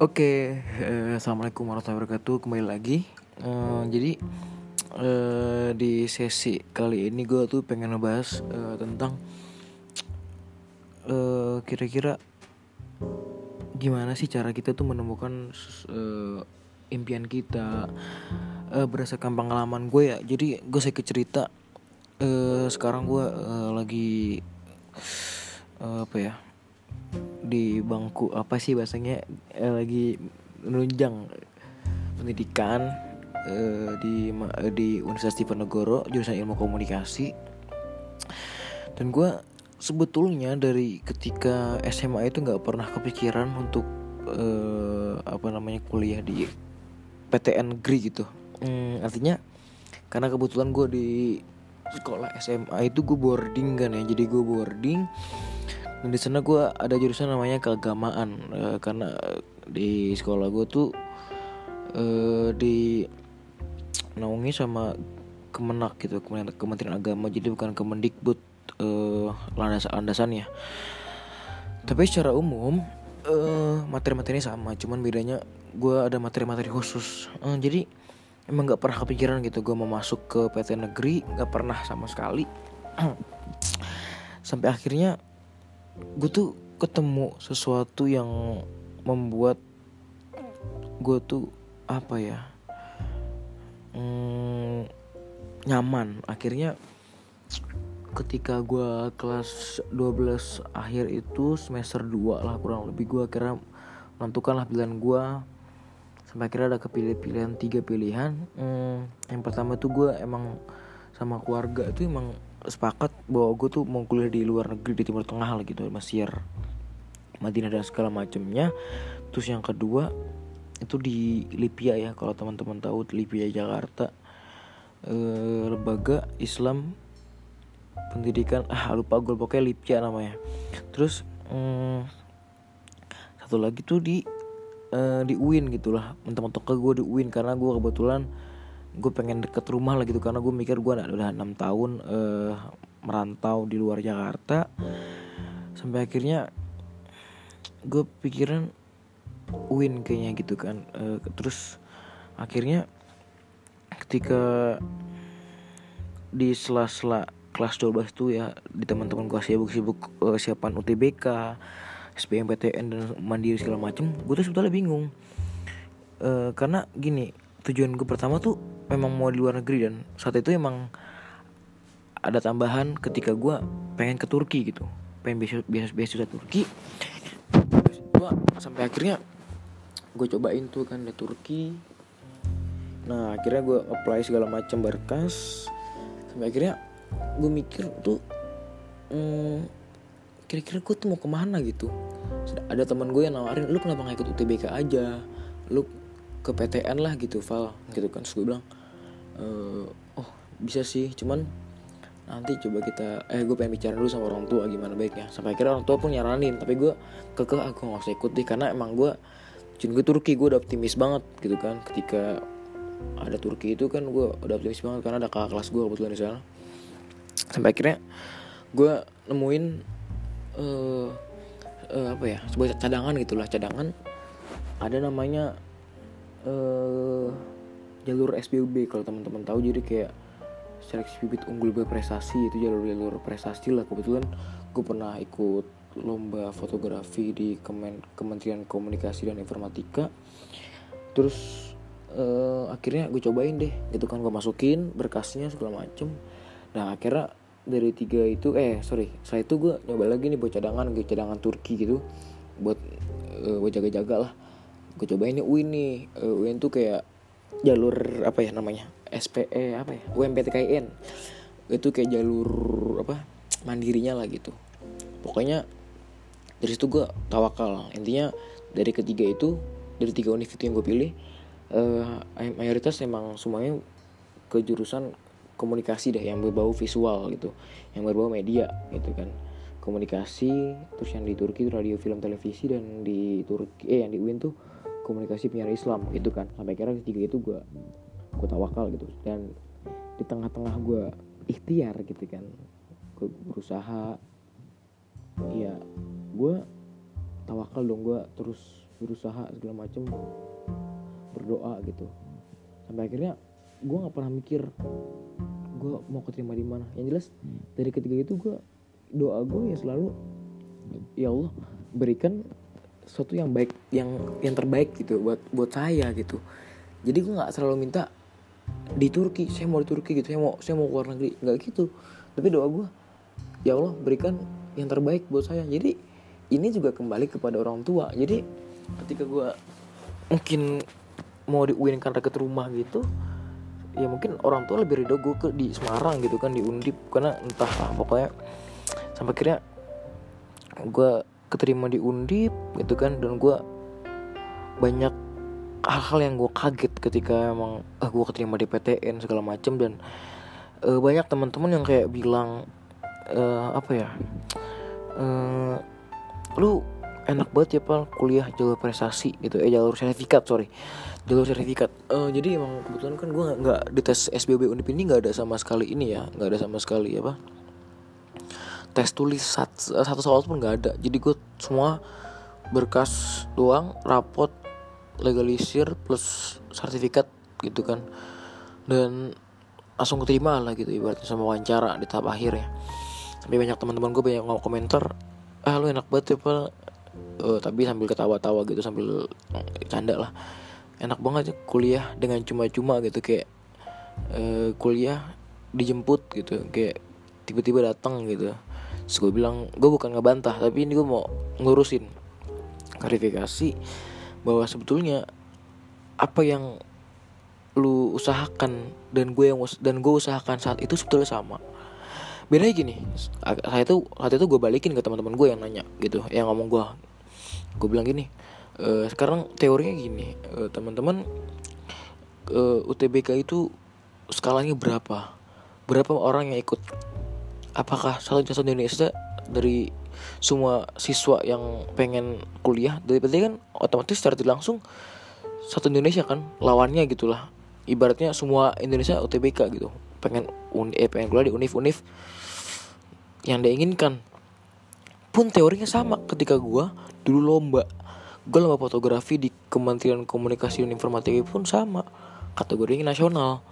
Oke, eh, assalamualaikum warahmatullahi wabarakatuh. Kembali lagi. Eh, jadi eh, di sesi kali ini gue tuh pengen ngebahas eh, tentang eh, kira-kira gimana sih cara kita tuh menemukan eh, impian kita eh, berdasarkan pengalaman gue ya. Jadi gue sedikit cerita. Eh, sekarang gue eh, lagi eh, apa ya? Di bangku apa sih bahasanya? Eh, lagi menunjang pendidikan eh, di eh, di Universitas Diponegoro jurusan ilmu komunikasi. Dan gue sebetulnya dari ketika SMA itu nggak pernah kepikiran untuk eh, apa namanya kuliah di PTN Negeri gitu. Hmm, artinya karena kebetulan gue di sekolah SMA itu gue boarding kan ya. Jadi gue boarding dan di sana gue ada jurusan namanya keagamaan. Eh, karena di sekolah gue tuh eh, di naungi sama Kemenak gitu Kementerian, Agama. Jadi bukan Kemendikbud eh, landasan landasannya tapi secara umum eh, materi-materinya sama. Cuman bedanya gue ada materi-materi khusus. Eh, jadi emang nggak pernah kepikiran gitu gue mau masuk ke PT negeri. Nggak pernah sama sekali. Sampai akhirnya gue tuh ketemu sesuatu yang membuat gue tuh apa ya hmm, nyaman. Akhirnya ketika gue kelas 12 akhir itu semester 2 lah kurang lebih gue kira menentukan lah pilihan gue sampai akhirnya ada kepilih pilihan tiga pilihan. Hmm, yang pertama tuh gue emang sama keluarga itu emang sepakat bahwa gue tuh mau kuliah di luar negeri di timur tengah lah gitu Mesir Madinah dan segala macamnya terus yang kedua itu di Lipia ya kalau teman-teman tahu Lipia Jakarta. Eh, lembaga Islam pendidikan ah lupa gue pokoknya Lipia namanya. Terus hmm, satu lagi tuh di eh, di UIN gitulah mentok-mentok ke gue di UIN karena gue kebetulan gue pengen deket rumah lah gitu karena gue mikir gue udah enam tahun eh, merantau di luar Jakarta. Sampai akhirnya gue pikiran UIN kayaknya gitu kan Eh, terus akhirnya ketika di sela-sela kelas 12 tuh ya di teman-teman gue sibuk-sibuk eh, siapan UTBK SBMPTN dan mandiri segala macem gue tuh sebetulnya bingung. Eh, karena gini tujuan gue pertama tuh memang mau di luar negeri dan saat itu emang ada tambahan ketika gue pengen ke Turki gitu. Pengen beasiswa, beasiswa Turki. Gue sampai akhirnya gue cobain tuh kan di Turki. Nah akhirnya gue apply segala macam berkas. Sampai akhirnya gue mikir tuh hmm, kira-kira gue tuh mau ke mana gitu. Ada teman gue yang nawarin lu kenapa nggak ikut UTBK aja? Lu ke PTN lah gitu Val gitu kan. Terus gue bilang "Eh, oh bisa sih. Cuman nanti coba kita eh gue pengen bicara dulu sama orang tua gimana baiknya. Sampai akhirnya orang tua pun nyaranin tapi gue kekeh aku nggak usah ikut deh karena emang gue Jun gue Turki gue udah optimis banget gitu kan. Ketika ada Turki itu kan gue udah optimis banget karena ada kakak kelas gue kebetulan di sana. Sampai akhirnya gue nemuin eh eh, apa ya sebuah cadangan gitulah. Cadangan ada namanya eh jalur SBUB kalau teman-teman tahu. Jadi kayak seleksi bibit unggul berprestasi itu jalur jalur prestasi lah. Kebetulan gue pernah ikut lomba fotografi di Kemen Kementerian Komunikasi dan Informatika. Terus eh, akhirnya gue cobain deh gitu kan. Gue masukin berkasnya segala macem. Nah akhirnya dari tiga itu eh sorry setelah itu gue nyoba lagi nih buat cadangan gue cadangan Turki gitu. Buat eh, buat jaga-jaga lah. Gue cobain nih UIN nih. Eh, UIN tuh kayak jalur apa ya namanya SPE apa ya UMPTKIN itu kayak jalur apa mandirinya lah gitu. Pokoknya dari situ gue tawakal. Intinya dari ketiga itu dari tiga univ yang gue pilih eh, mayoritas emang semuanya ke jurusan komunikasi deh yang berbau visual gitu yang berbau media gitu kan. Komunikasi terus yang di Turki itu radio film televisi dan di Turki eh yang di UIN tuh komunikasi penyiaran Islam gitu kan. Sampai kira ketiga itu gue gue tawakal gitu. Dan di tengah-tengah gue ikhtiar gitu kan gue berusaha ya gue tawakal dong gue terus berusaha segala macem berdoa gitu. Sampai akhirnya gue nggak pernah mikir gue mau keterima di mana. Yang jelas dari ketiga itu gue doa gue ya selalu ya Allah berikan sesuatu yang baik yang yang terbaik gitu buat buat saya gitu. Jadi gue nggak selalu minta di Turki saya mau di Turki gitu saya mau saya mau keluar negeri. Nggak gitu. Tapi doa gue ya Allah berikan yang terbaik buat saya. Jadi ini juga kembali kepada orang tua. Jadi ketika gue mungkin mau di UIN karena deket rumah gitu ya mungkin orang tua lebih ridho gue ke di Semarang gitu kan di Undip. Karena entah lah pokoknya sampai akhirnya gue keterima di Undip gitu kan. Dan gue banyak hal-hal yang gue kaget ketika emang ah gue keterima di PTN segala macem. Dan uh, banyak teman-teman yang kayak bilang uh, apa ya uh, lu enak banget ya pal kuliah jalur prestasi gitu. Eh jalur sertifikat sorry. Jalur sertifikat. Uh, jadi emang kebetulan kan gue nggak di tes SBB Undip ini nggak ada sama sekali ini ya nggak ada sama sekali apa tes tulis satu, satu soal pun nggak ada. Jadi gue semua berkas doang rapot legalisir plus sertifikat gitu kan. Dan langsung keterima lah gitu ibaratnya sama wawancara di tahap akhir ya. Tapi banyak teman-teman gue banyak ngomong komentar ah lu enak banget ya pak. Uh, tapi sambil ketawa-tawa gitu sambil canda lah. Enak banget ya kuliah dengan cuma-cuma gitu kayak uh, kuliah dijemput gitu kayak tiba-tiba datang gitu Terus gue bilang gue bukan ngebantah tapi ini gue mau ngurusin klarifikasi bahwa sebetulnya apa yang lu usahakan dan gue yang dan gue usahakan saat itu sebetulnya sama. Bedanya gini saya tuh saat itu gue balikin ke teman-teman gue yang nanya gitu yang ngomong gue gue bilang gini e, sekarang teorinya gini e, teman-teman e, UTBK itu skalanya berapa? Berapa orang yang ikut apakah satu satu Indonesia dari semua siswa yang pengen kuliah? Dari berarti kan otomatis secara langsung satu Indonesia kan lawannya gitulah. Ibaratnya semua Indonesia UTBK gitu. Pengen un eh, pengen kuliah di univ univ yang dia inginkan. Pun teorinya sama ketika gue dulu lomba. Gue lomba fotografi di Kementerian Komunikasi dan Informatika pun sama. Kategorinya nasional.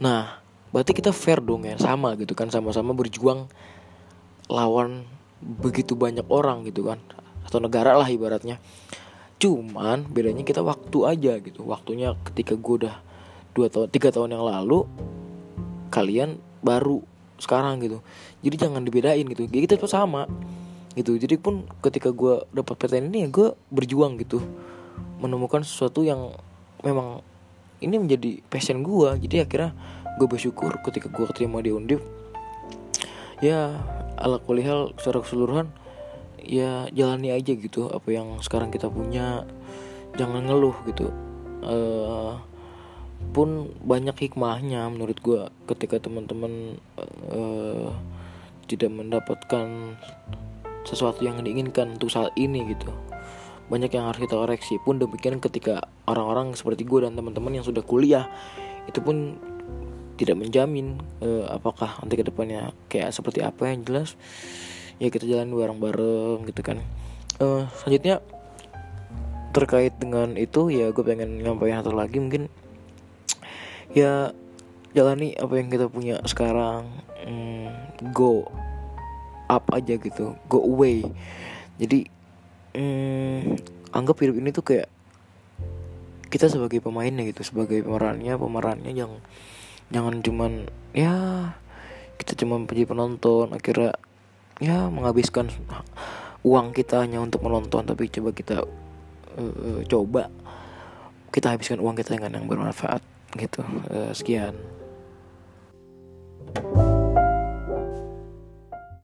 Nah berarti kita fair dong ya sama gitu kan sama-sama berjuang lawan begitu banyak orang gitu kan atau negara lah ibaratnya. Cuman bedanya kita waktu aja gitu. Waktunya ketika gue udah dua tahun tiga tahun yang lalu kalian baru sekarang gitu. Jadi jangan dibedain gitu. Jadi kita tuh sama gitu. Jadi pun ketika gue dapat PTN ini ya gue berjuang gitu. Menemukan sesuatu yang memang ini menjadi passion gue jadi akhirnya gue bersyukur ketika gue keterima di undip. Ya ala kulihal secara keseluruhan ya jalani aja gitu apa yang sekarang kita punya. Jangan ngeluh gitu. Uh, pun banyak hikmahnya menurut gue ketika teman-teman uh, tidak mendapatkan sesuatu yang diinginkan untuk saat ini gitu. Banyak yang harus kita koreksi. Pun demikian ketika orang-orang seperti gue dan teman-teman yang sudah kuliah itu pun tidak menjamin uh, apakah nanti ke depannya kayak seperti apa yang jelas ya kita jalan bareng-bareng gitu kan. Uh, selanjutnya terkait dengan itu ya gue pengen nyampaikan satu lagi mungkin. Ya jalani apa yang kita punya sekarang hmm, go up aja gitu go away. Jadi hmm, anggap hidup ini tuh kayak kita sebagai pemainnya gitu sebagai pemerannya pemerannya yang jangan cuman ya kita cuma menjadi penonton akhirnya ya menghabiskan uang kita hanya untuk menonton tapi coba kita uh, coba kita habiskan uang kita dengan yang bermanfaat gitu. Uh, sekian. thank